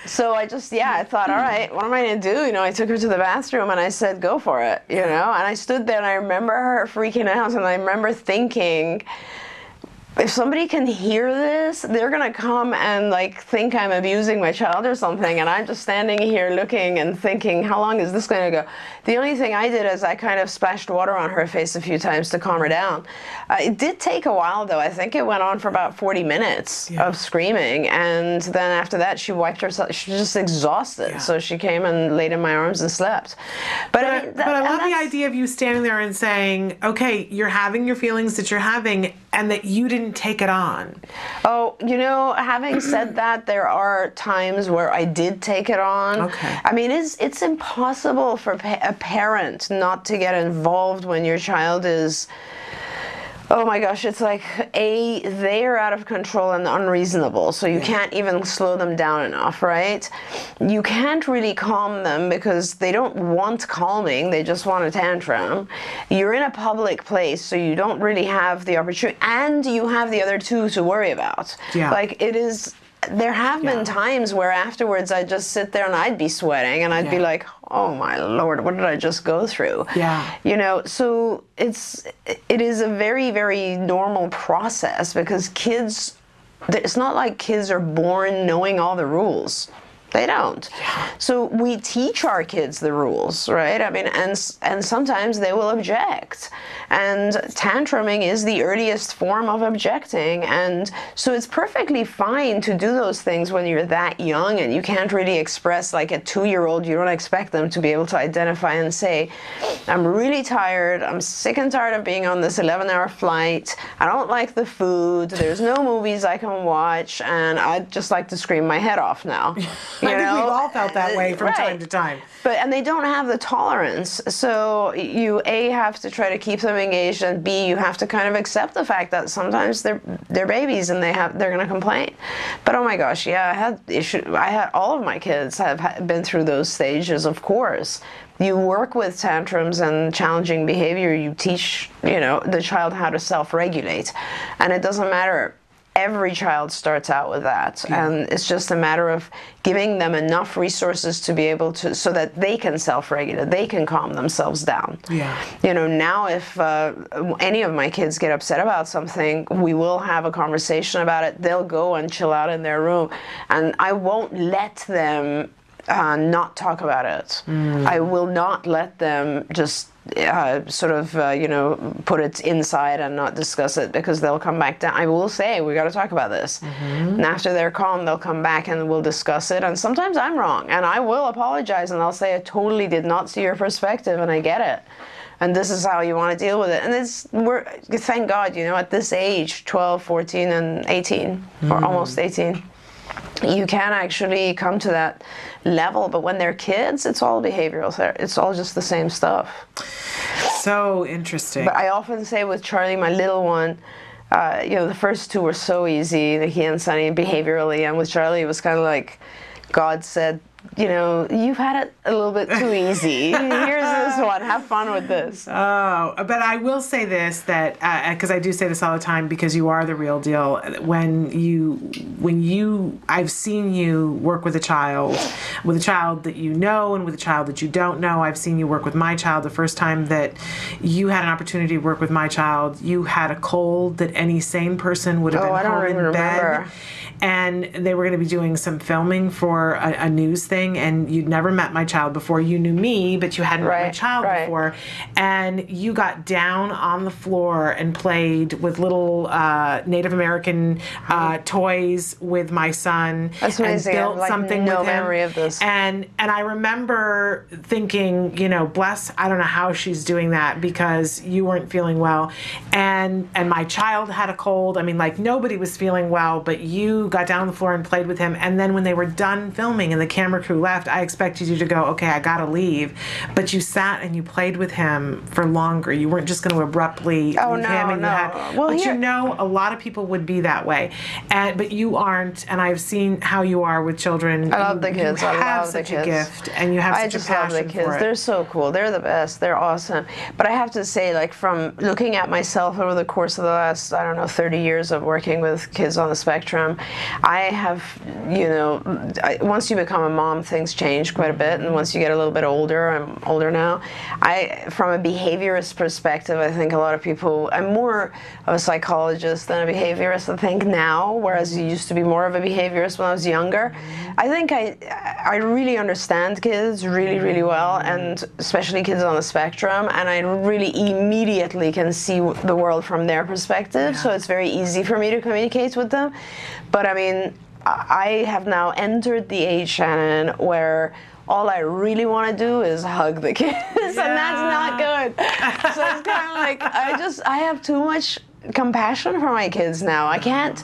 so I just, yeah, I thought, all right, what am I going to do? You know, I took her to the bathroom and I said, go for it, you know? And I stood there and I remember her freaking out and I remember thinking, if somebody can hear this, they're gonna come and like think I'm abusing my child or something, and I'm just standing here looking and thinking, how long is this gonna go? The only thing I did is I kind of splashed water on her face a few times to calm her down. Uh, it did take a while though. I think it went on for about 40 minutes Yeah. of screaming, and then after that she wiped herself. She was just exhausted, Yeah. so she came and laid in my arms and slept. But, I mean, But, that- but I love the idea of you standing there and saying, okay, you're having your feelings that you're having, and that you didn't take it on. Oh, you know, having said [CLEARS THROAT] that, there are times where I did take it on. Okay. I mean, it's it's impossible for pa- a parent not to get involved when your child is. Oh my gosh, it's like a they are out of control and unreasonable, so you can't even slow them down enough, right? You can't really calm them because they don't want calming, they just want a tantrum. You're in a public place, so you don't really have the opportunity and you have the other two to worry about. Yeah. Like it is there have Yeah. been times where afterwards I'd just sit there and I'd be sweating and I'd be like, oh my lord, what did I just go through? Yeah. You know, so it's it is a very very normal process because kids it's not like kids are born knowing all the rules. They don't. So we teach our kids the rules, right? I mean, and and sometimes they will object. And tantruming is the earliest form of objecting. And so it's perfectly fine to do those things when you're that young and you can't really express like a 2-year-old, you don't expect them to be able to identify and say, I'm really tired. I'm sick and tired of being on this 11-hour flight. I don't like the food. There's no movies I can watch and I'd just like to scream my head off now. [LAUGHS] I You think we've all felt that way from time to time. But and they don't have the tolerance. So you a have to try to keep them engaged, and b you have to kind of accept the fact that sometimes they're they're babies and they have they're gonna complain. But oh my gosh, yeah, I had issue. I had all of my kids have been through those stages, of course. You work with tantrums and challenging behavior. You teach you know the child how to self-regulate, and it doesn't matter every child starts out with that. And it's just a matter of giving them enough resources to be able to so that they can self-regulate they can calm themselves down. Yeah. you know now if uh, any of my kids get upset about something we will have a conversation about it. They'll go and chill out in their room. And i won't let them uh, not talk about it i will not let them just uh, sort of, uh, you know, put it inside and not discuss it because they'll come back down. I will say, we got to talk about this. And after they're calm, they'll come back and we'll discuss it. And sometimes I'm wrong and I will apologize and I'll say, I totally did not see your perspective and I get it. And this is how you want to deal with it. And it's, we're, thank God, you know, at this age, 12, 14, and 18, or almost 18 you can actually come to that level but when they're kids it's all behavioral therapy it's all just the same stuff So interesting. but i often say with charlie my little one uh, you know the first two were so easy the he and sunny behaviorally and with charlie it was kind of like god said you know, you've had it a little bit too easy. [LAUGHS] Here's this one. Have fun with this. Oh, but I will say this that because uh, I do say this all the time because you are the real deal. When you, when you, I've seen you work with a child, with a child that you know and with a child that you don't know. I've seen you work with my child. The first time that you had an opportunity to work with my child, you had a cold that any sane person would have Oh, been I home in even bed. remember. And they were going to be doing some filming for a, a news thing, and you'd never met my child before. You knew me, but you hadn't met my child right. before. And you got down on the floor and played with little uh, Native American uh, toys with my son. That's and amazing. I have, built like, something no with him. memory of this. And and I remember thinking, you know, bless. I don't know how she's doing that because you weren't feeling well, and and my child had a cold. I mean, like nobody was feeling well, but you got down on the floor and played with him. And then when they were done filming and the camera crew left, I expected you to go, okay, I gotta leave, but you sat and you played with him for longer. You weren't just going to abruptly Oh, no, him. And no. had, Well, but here- you know, a lot of people would be that way, and but you aren't. And I've seen how you are with children. I love You- the kids. You I have love the such a gift, and you have I such just a passion I just love the kids. They're so cool. They're the best. They're awesome. But I have to say, like from looking at myself over the course of the last, I don't know, 30 years of working with kids on the spectrum, I have, you know, I, once you become a mom, Um, things change quite a bit, and once you get a little bit older, I'm older now. I, from a behaviorist perspective, I think a lot of people. I'm more of a psychologist than a behaviorist. I think now, whereas you used to be more of a behaviorist when I was younger. I think I, I really understand kids really, really well, and especially kids on the spectrum, and I really immediately can see the world from their perspective. So it's very easy for me to communicate with them. But I mean, I have now entered the age, Shannon, where all I really want to do is hug the kids, [LAUGHS] and that's not good. so it's kind of like I just I have too much compassion for my kids now. I can't.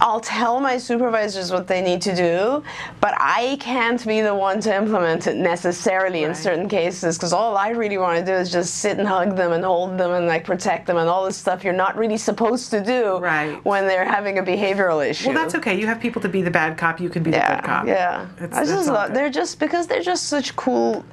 I'll tell my supervisors what they need to do, but I can't be the one to implement it necessarily in certain cases because all I really want to do is just sit and hug them and hold them and like protect them and all this stuff you're not really supposed to do Right. when they're having a behavioral issue. well, that's okay. You have people to be the bad cop. You can be the Yeah, good cop. yeah. It's- I just love. They're just because they're just such cool,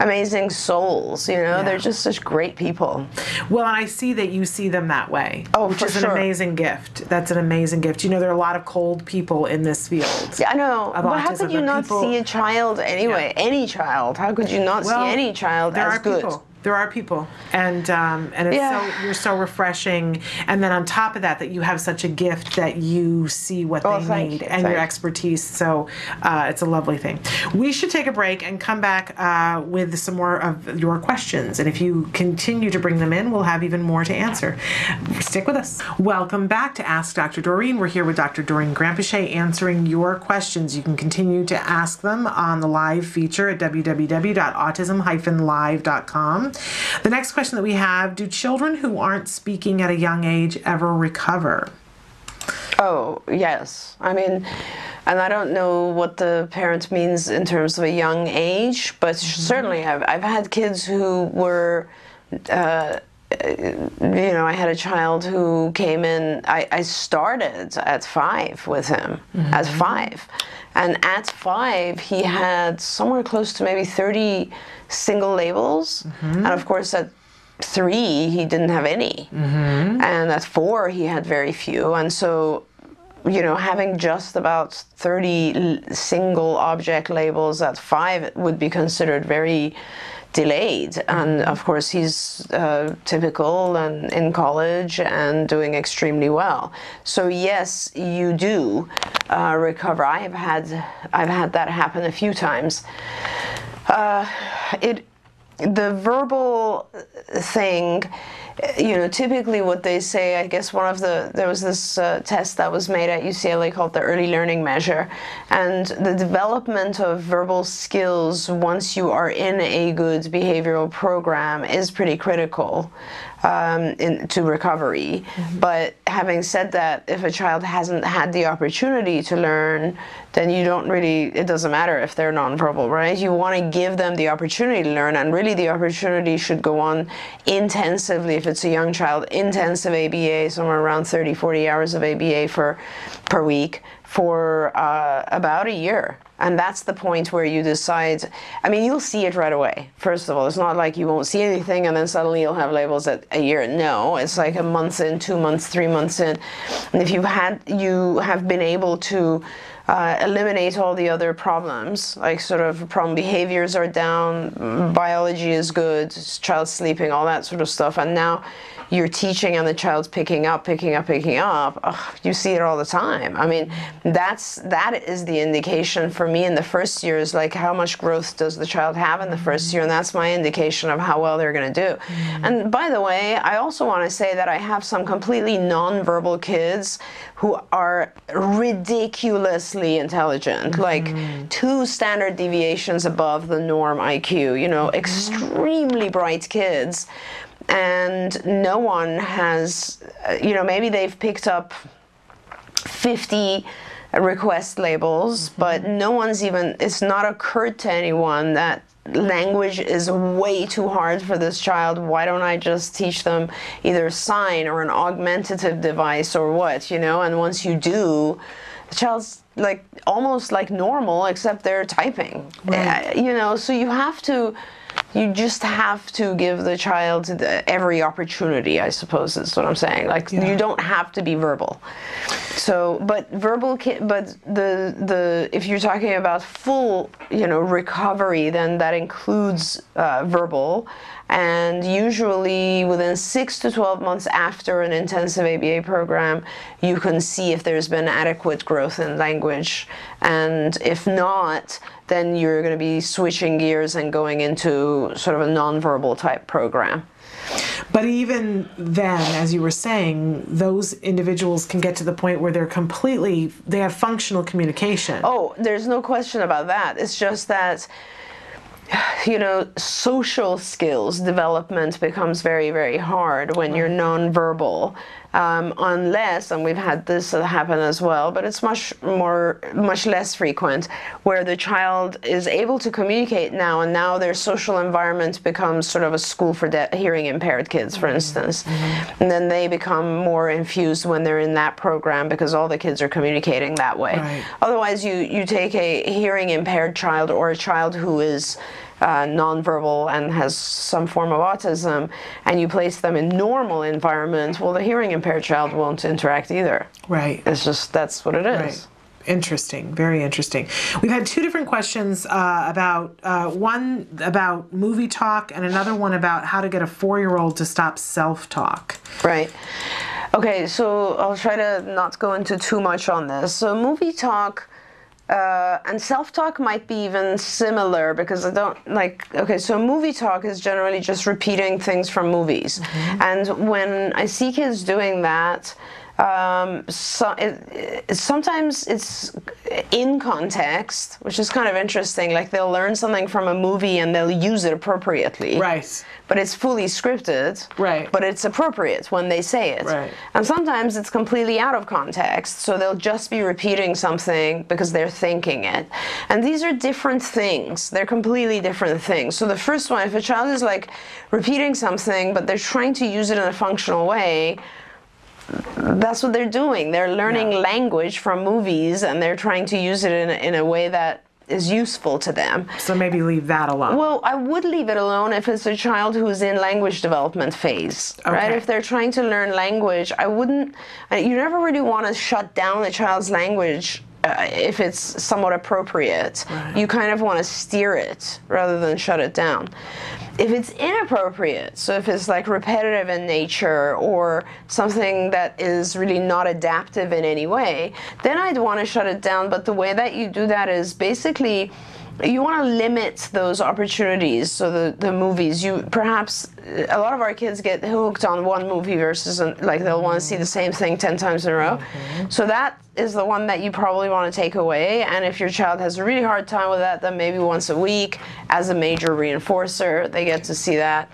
amazing souls. You know, Yeah. they're just such great people. Well, and I see that you see them that way. Oh, which for is sure. an amazing gift. That's an amazing gift. You know, there are a lot of cold people in this field. Yeah, I know. But how could you not people- see a child anyway? Any child? How could you not Well, see any child there as are good? people. There are people, and um, and it's Yeah. so you're so refreshing. And then on top of that, that you have such a gift that you see what Oh, they need you, and thank your expertise. So uh, it's a lovely thing. We should take a break and come back uh, with some more of your questions. And if you continue to bring them in, we'll have even more to answer. Stick with us. Welcome back to Ask Dr. Doreen. We're here with Dr. Doreen Granpeesheh answering your questions. You can continue to ask them on the live feature at www.autism-live.com. The next question that we have Do children who aren't speaking at a young age ever recover? Oh, yes. I mean, and I don't know what the parent means in terms of a young age, but certainly I've, I've had kids who were. Uh, you know, I had a child who came in. I, I started at five with him, at five. And at five, he mm-hmm. had somewhere close to maybe 30 single labels. Mm-hmm. And of course, at three, he didn't have any. Mm-hmm. And at four, he had very few. And so, you know, having just about 30 single object labels at five would be considered very delayed. And of course, he's uh, typical and in college and doing extremely well. So yes, you do uh, recover. I have had I've had that happen a few times. Uh, it the verbal thing you know typically what they say i guess one of the there was this uh, test that was made at ucla called the early learning measure. And the development of verbal skills once you are in a good behavioral program is pretty critical um, in, to recovery. But having said that if a child hasn't had the opportunity to learn then you don't really it doesn't matter if they're nonverbal right? You want to give them the opportunity to learn and really the opportunity should go on intensively if it's a young child intensive aba somewhere around 30 40 hours of aba for per week for uh, about a year. And that's the point where you decide. I mean, you'll see it right away. First of all, it's not like you won't see anything and then suddenly you'll have labels at a year. No, it's like a month in, two months, three months in. And if you had, you have been able to uh, eliminate all the other problems, like sort of problem behaviors are down, biology is good, child sleeping, all that sort of stuff, and now you're teaching and the child's picking up, picking up, picking up, ugh, you see it all the time. I mean, that's that is the indication for me in the first year is like how much growth does the child have in the first year, and that's my indication of how well they're going to do. And by the way, I also want to say that I have some completely non-verbal kids who are ridiculously intelligent, mm-hmm. like two standard deviations above the norm IQ. You know, mm-hmm. extremely bright kids and no one has, you know, maybe they've picked up 50 request labels, mm-hmm. but no one's even, it's not occurred to anyone that language is way too hard for this child. Why don't I just teach them either sign or an augmentative device or what, you know? And once you do, the child's like almost like normal, except they're typing, right. you know? So you have to you just have to give the child the, every opportunity i suppose is what i'm saying. Like yeah. you don't have to be verbal. So but verbal but the the if you're talking about full you know recovery then that includes uh, verbal and usually within 6 to 12 months after an intensive ABA program, you can see if there's been adequate growth in language. And if not, then you're going to be switching gears and going into sort of a nonverbal type program. But even then, as you were saying, those individuals can get to the point where they're completely, they have functional communication. Oh, there's no question about that. It's just that [SIGHS] you know, social skills development becomes very, very hard when you're nonverbal. Um, unless, and we've had this happen as well, but it's much more, much less frequent, where the child is able to communicate now, and now their social environment becomes sort of a school for de- hearing impaired kids, for mm-hmm. instance. Mm-hmm. And then they become more infused when they're in that program because all the kids are communicating that way. Right. Otherwise, you, you take a hearing impaired child or a child who is uh, nonverbal and has some form of autism, and you place them in normal environments, well, the hearing impaired child won't interact either. Right. It's just that's what it is. Right. Interesting, very interesting. We've had two different questions uh, about uh, one about movie talk and another one about how to get a four year old to stop self talk. Right. Okay, so I'll try to not go into too much on this. So, movie talk uh, and self talk might be even similar because I don't like. Okay, so movie talk is generally just repeating things from movies. Mm-hmm. And when I see kids doing that, um, so it, sometimes it's in context, which is kind of interesting. Like they'll learn something from a movie and they'll use it appropriately. Right. But it's fully scripted. Right. But it's appropriate when they say it. Right. And sometimes it's completely out of context, so they'll just be repeating something because they're thinking it. And these are different things. They're completely different things. So the first one, if a child is like repeating something, but they're trying to use it in a functional way that's what they're doing. They're learning yeah. language from movies and they're trying to use it in a, in a way that is useful to them. So maybe leave that alone. Well, I would leave it alone if it's a child who's in language development phase, okay. right? If they're trying to learn language, I wouldn't. You never really want to shut down a child's language uh, if it's somewhat appropriate. Right. You kind of want to steer it rather than shut it down if it's inappropriate, so if it's like repetitive in nature or something that is really not adaptive in any way, then I'd want to shut it down. But the way that you do that is basically you want to limit those opportunities so the, the movies you perhaps a lot of our kids get hooked on one movie versus like they'll want to see the same thing 10 times in a row mm-hmm. so that is the one that you probably want to take away. And if your child has a really hard time with that, then maybe once a week as a major reinforcer, they get to see that.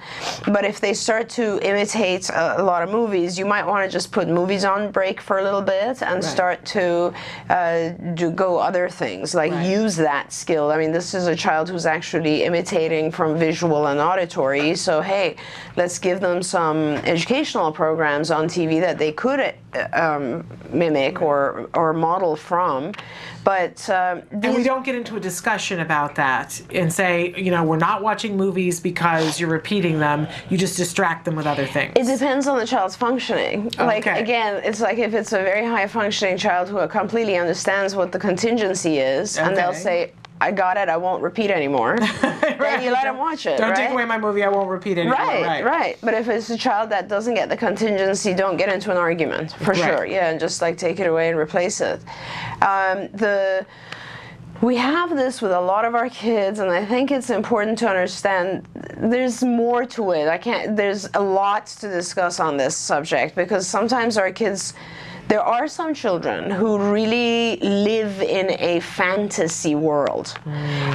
But if they start to imitate a, lot of movies, you might want to just put movies on break for a little bit and right. start to uh, do go other things, like right. use that skill. I mean, this is a child who's actually imitating from visual and auditory. So, hey, let's give them some educational programs on TV that they could um, mimic or or model from. But um, And we don't get into a discussion about that and say, you know, we're not watching movies because you're repeating them. You just distract them with other things. It depends on the child's functioning. Like again, it's like if it's a very high functioning child who completely understands what the contingency is, and they'll say, "I got it. I won't repeat anymore." [LAUGHS] then you let them watch it. Don't right? take away my movie. I won't repeat it. Right, right, But if it's a child that doesn't get the contingency, don't get into an argument for Right. sure. Yeah, and just like take it away and replace it. Um, the we have this with a lot of our kids, and I think it's important to understand there's more to it. I can't. There's a lot to discuss on this subject because sometimes our kids. There are some children who really live in a fantasy world, mm.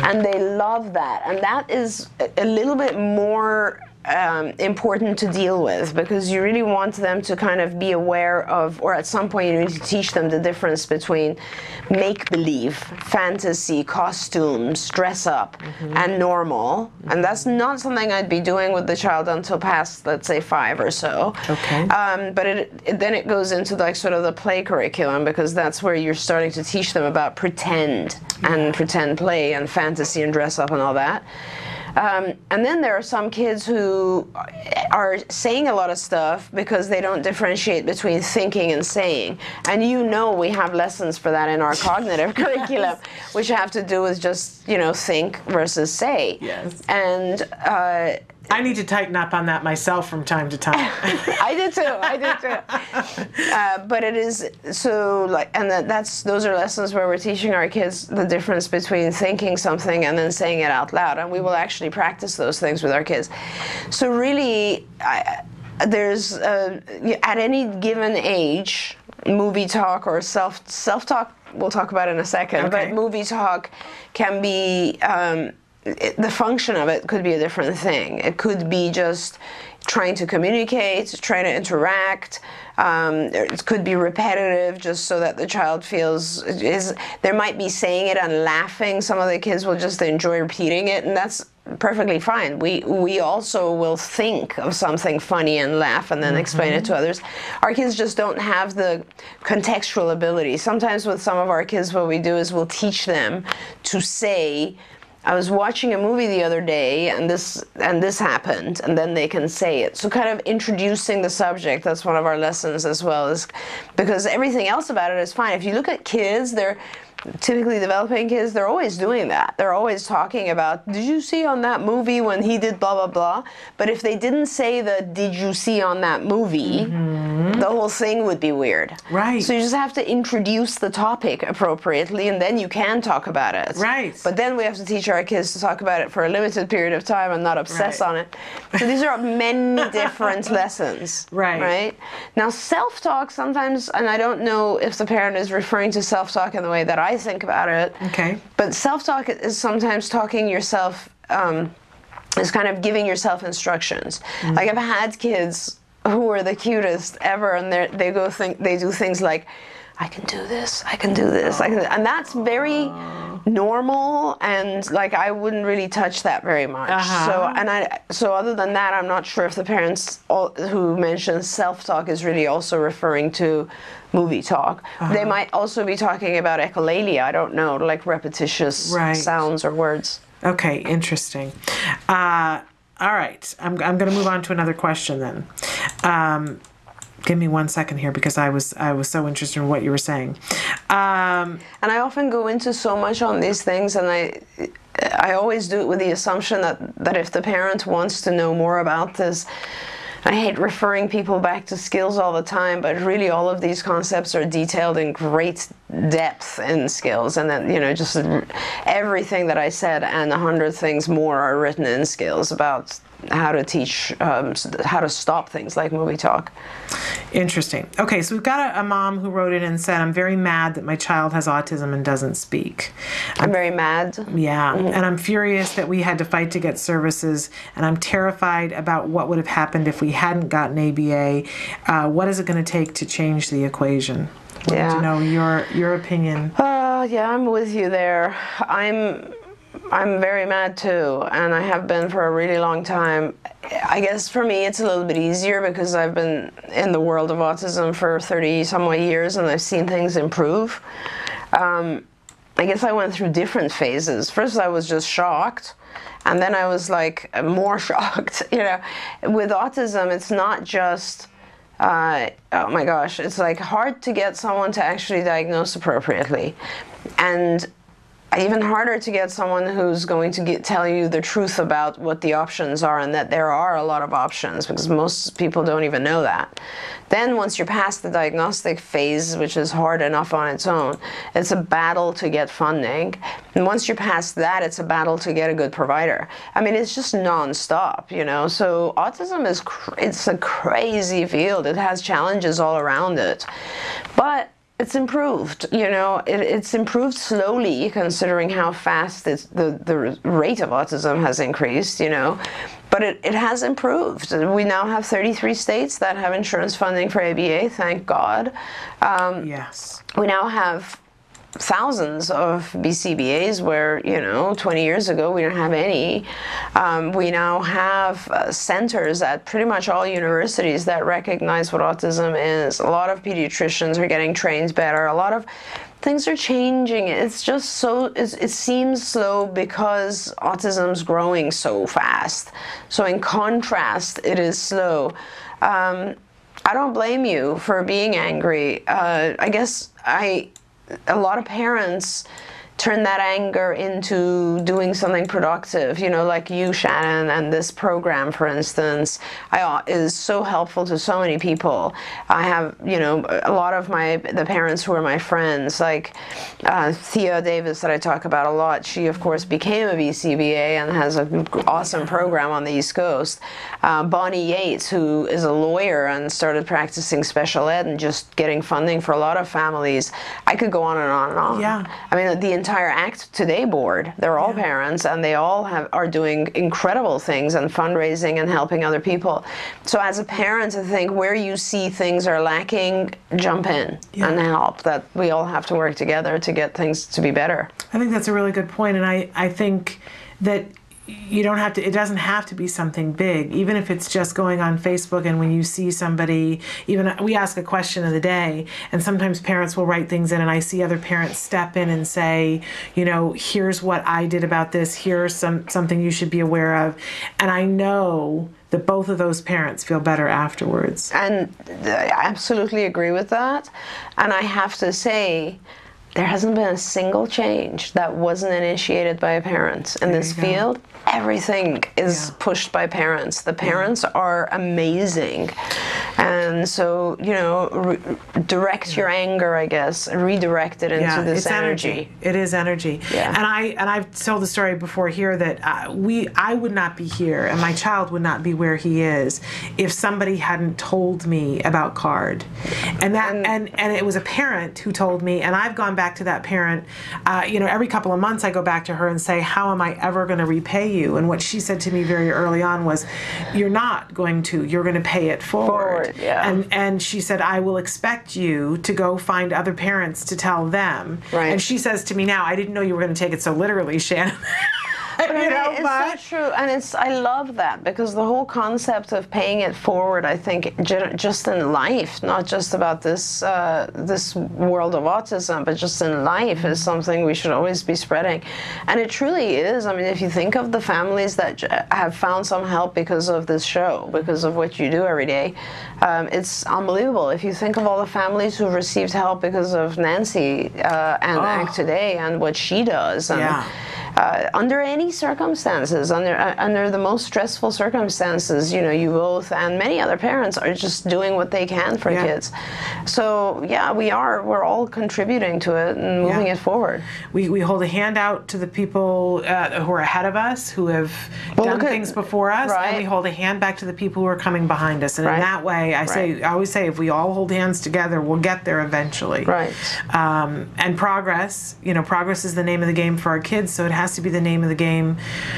and they love that, and that is a- a little bit more um, important to deal with because you really want them to kind of be aware of, or at some point you need to teach them the difference between make believe, fantasy, costumes, dress up, and normal. And that's not something I'd be doing with the child until past, let's say, five or so. Okay. Um, but it, it, then it goes into like sort of the play curriculum because that's where you're starting to teach them about pretend and pretend play and fantasy and dress up and all that. Um, and then there are some kids who are saying a lot of stuff because they don't differentiate between thinking and saying. And you know we have lessons for that in our cognitive [LAUGHS] curriculum, which have to do with just, you know, think versus say. Yes. And uh, I need to tighten up on that myself from time to time. [LAUGHS] I did too. I did too. Uh, but it is so like, and that, that's those are lessons where we're teaching our kids the difference between thinking something and then saying it out loud, and we will actually practice those things with our kids. So really, I, there's uh, at any given age, movie talk or self self talk. We'll talk about in a second, Okay. but movie talk can be. Um, it, the function of it could be a different thing. It could be just trying to communicate, trying to interact. Um, it could be repetitive, just so that the child feels is. There might be saying it and laughing. Some of the kids will just enjoy repeating it, and that's perfectly fine. We we also will think of something funny and laugh and then explain it to others. Our kids just don't have the contextual ability. Sometimes with some of our kids, what we do is we'll teach them to say. I was watching a movie the other day and this and this happened and then they can say it. So kind of introducing the subject, that's one of our lessons as well is because everything else about it is fine. If you look at kids, they're typically developing kids, they're always doing that. They're always talking about, did you see on that movie when he did blah blah blah? But if they didn't say the did you see on that movie, mm-hmm. The whole thing would be weird. Right. So you just have to introduce the topic appropriately and then you can talk about it. Right. But then we have to teach our kids to talk about it for a limited period of time and not obsess Right. on it. So these are many [LAUGHS] different lessons. Right. Right. Now self-talk sometimes, and I don't know if the parent is referring to self-talk in the way that I think about it. Okay. But self-talk is sometimes talking yourself. Um, is kind of giving yourself instructions. Like I've had kids [LAUGHS] who are the cutest ever, and they they go think they do things like, "I can do this, I can do this," I can, and that's very normal. And like I wouldn't really touch that very much. Uh-huh. So and I so other than that, I'm not sure if the parents all, who mentioned self-talk is really also referring to movie talk. Uh-huh. They might also be talking about echolalia. I don't know, like repetitious Right. sounds or words. Okay, interesting. Uh, all right, I'm, I'm going to move on to another question then. Um, give me one second here because I was I was so interested in what you were saying. Um, And I often go into so much on these things, and I, I always do it with the assumption that, that if the parent wants to know more about this, I hate referring people back to skills all the time, but really all of these concepts are detailed in great depth in skills, and then you know just everything that I said and a hundred things more are written in skills about how to teach, um, how to stop things like movie talk. Interesting. Okay, so we've got a, a mom who wrote in and said, I'm very mad that my child has autism and doesn't speak. I'm very mad. Yeah, and I'm furious that we had to fight to get services, and I'm terrified about what would have happened if we hadn't gotten ABA. Uh, what is it going to take to change the equation? Yeah. to know your your opinion. Uh, yeah, I'm with you there. I'm I'm very mad too, and I have been for a really long time. I guess for me it's a little bit easier because I've been in the world of autism for 30 some years and I've seen things improve. Um, I guess I went through different phases. First, I was just shocked, and then I was like more [LAUGHS] shocked. You know, with autism, it's not just. Uh, oh my gosh, it's like hard to get someone to actually diagnose appropriately. And even harder to get someone who's going to get, tell you the truth about what the options are and that there are a lot of options because most people don't even know that. Then once you're past the diagnostic phase, which is hard enough on its own, it's a battle to get funding. And once you're past that, it's a battle to get a good provider. I mean, it's just nonstop, you know. So autism is it's a crazy field. It has challenges all around it. But it's improved. You know, it, it's improved slowly considering how fast the, the rate of autism has increased, you know. But it, it has improved. We now have 33 states that have insurance funding for ABA, thank God. Um, yes. We now have thousands of BCBAs where, you know, 20 years ago we didn't have any. Um, we now have uh, centers at pretty much all universities that recognize what autism is. A lot of pediatricians are getting trained better. A lot of things are changing. It's just so, it's, it seems slow because autism's growing so fast. So, in contrast, it is slow. Um, I don't blame you for being angry. Uh, I guess I a lot of parents turn that anger into doing something productive. You know like you shannon and this program for instance I, uh, is so helpful to so many people. I have you know a lot of my the parents who are my friends like uh, thea davis that i talk about a lot. She of course became a bcba and has an awesome program on the east coast. Uh, bonnie yates who is a lawyer and started practicing special ed and just getting funding for a lot of families. I could go on and on and on. Yeah. I mean the entire Act Today board. They're all yeah. parents, and they all have are doing incredible things and fundraising and helping other people. So as a parent, I think where you see things are lacking, jump in yeah. and help. That we all have to work together to get things to be better. I think that's a really good point, and I I think that you don't have to it doesn't have to be something big even if it's just going on facebook and when you see somebody even we ask a question of the day and sometimes parents will write things in and i see other parents step in and say you know here's what i did about this here's some something you should be aware of and i know that both of those parents feel better afterwards. And i absolutely agree with that and i have to say there hasn't been a single change that wasn't initiated by a parent in there this field everything is yeah. pushed by parents. The parents yeah. are amazing. And so, you know, re- direct yeah. your anger, I guess, redirect it into this energy. energy. It is energy. Yeah. And I and I've told the story before here that uh, we I would not be here and my child would not be where he is if somebody hadn't told me about CARD. And that and and, and it was a parent who told me and I've gone back to that parent uh, you know, every couple of months I go back to her and say, "How am I ever going to repay you?" you. And what she said to me very early on was, "You're not going to. You're going to pay it forward." forward yeah. And and she said, "I will expect you to go find other parents to tell them." Right. And she says to me now, "I didn't know you were going to take it so literally, Shannon." [LAUGHS] you know, it's but... so true, and it's I love that because the whole concept of paying it forward, I think, just in life, not just about this uh, this world of autism, but just in life, is something we should always be spreading, and it truly is. I mean, if you think of the families that have found some help because of this show, because of what you do every day, um, it's unbelievable. If you think of all the families who've received help because of Nancy uh, and oh. Act Today and what she does, and, yeah uh, under any circumstances, under uh, under the most stressful circumstances, you know, you both and many other parents are just doing what they can for yeah. kids. So yeah, we are. We're all contributing to it and moving yeah. it forward. We, we hold a hand out to the people uh, who are ahead of us, who have well, done things before us, right. and we hold a hand back to the people who are coming behind us. And right. in that way, I right. say, I always say, if we all hold hands together, we'll get there eventually. Right. Um, and progress, you know, progress is the name of the game for our kids, so it has has to be the name of the game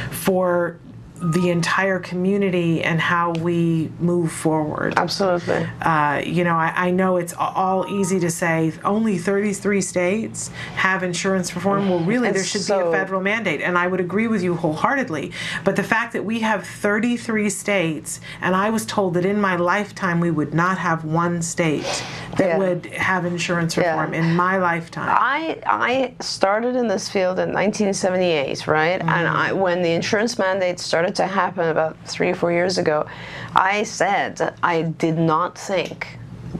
for the entire community and how we move forward. Absolutely. Uh, you know, I, I know it's all easy to say only 33 states have insurance reform. Well, really, there It's should be a federal mandate, and I would agree with you wholeheartedly. But the fact that we have 33 states, and I was told that in my lifetime we would not have one state that Yeah. would have insurance Yeah. reform in my lifetime. I I started in this field in 1978, right? And I, when the insurance mandate started to happen about three or four years ago, I said I did not think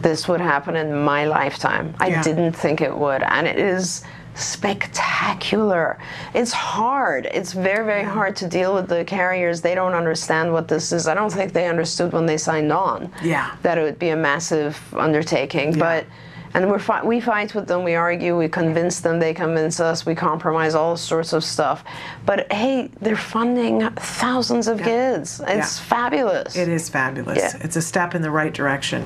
this would happen in my lifetime. I Yeah. didn't think it would, and it is spectacular. It's hard. It's very very hard to deal with the carriers. They don't understand what this is. I don't think they understood when they signed on Yeah. that it would be a massive undertaking, but and we're fi- we fight with them, we argue, we convince them, they convince us, we compromise all sorts of stuff. But hey, they're funding thousands of kids. It's Yeah. fabulous. It is fabulous. Yeah. It's a step in the right direction,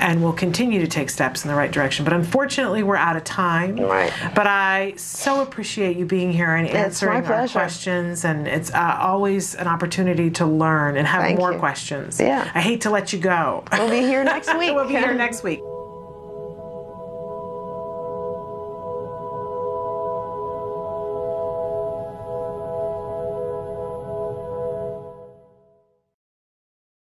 and we'll continue to take steps in the right direction. But unfortunately, we're out of time. Right. But I so appreciate you being here and answering our questions, and it's uh, always an opportunity to learn and have Thank more you. questions. Yeah. I hate to let you go. We'll be here next [LAUGHS] week. we'll be here [LAUGHS] next week.